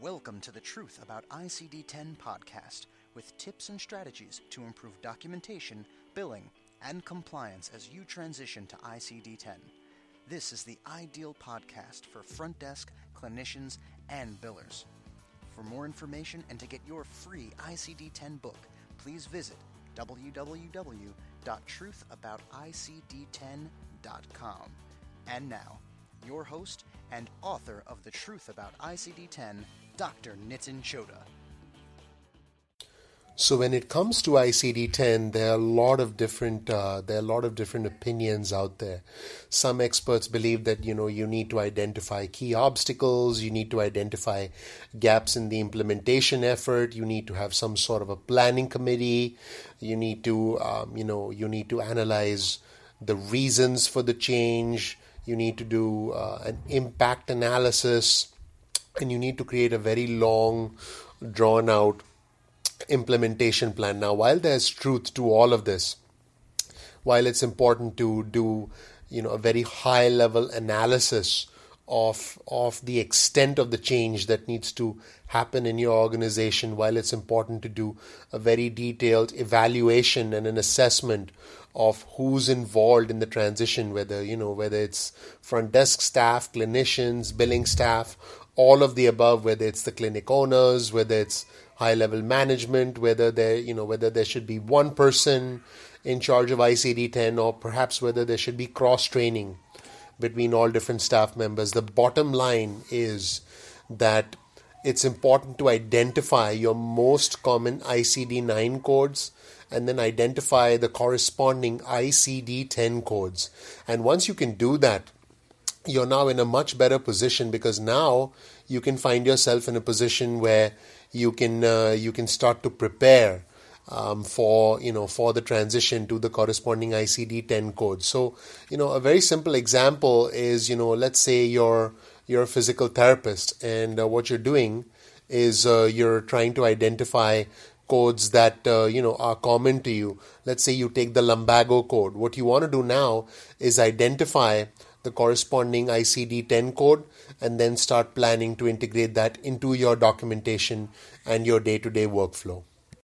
Welcome to the Truth About ICD 10 podcast with tips and strategies to improve documentation, billing, and compliance as you transition to ICD 10. This is the ideal podcast for front desk, clinicians, and billers. For more information and to get your free ICD 10 book, please visit www.truthabouticd10.com. And now, your host and author of The Truth About ICD 10, Dr. Nitin Chhoda. So when it comes to ICD-10, there are a lot of different uh, there are a lot of different opinions out there. Some experts believe that you know you need to identify key obstacles, you need to identify gaps in the implementation effort, you need to have some sort of a planning committee, you need to um, you know you need to analyze the reasons for the change, you need to do uh, an impact analysis, and you need to create a very long, drawn out implementation plan. Now, while there's truth to all of this, while it's important to do, you know, a very high level analysis of of the extent of the change that needs to happen in your organization, while it's important to do a very detailed evaluation and an assessment of who's involved in the transition, whether you know whether it's front desk staff, clinicians, billing staff, all of the above, whether it's the clinic owners, whether it's high level management, whether there you know whether there should be one person in charge of ICD-10 or perhaps whether there should be cross training between all different staff members. The bottom line is that it's important to identify your most common ICD 9 codes and then identify the corresponding ICD 10 codes. And once you can do that, you're now in a much better position because now you can find yourself in a position where you can uh, you can start to prepare um, for you know for the transition to the corresponding ICD 10 code. So you know a very simple example is you know let's say you're you're a physical therapist and uh, what you're doing is uh, you're trying to identify codes that uh, you know are common to you. Let's say you take the lumbago code. What you want to do now is identify the corresponding ICD 10 code and then start planning to integrate that into your documentation and your day to day workflow.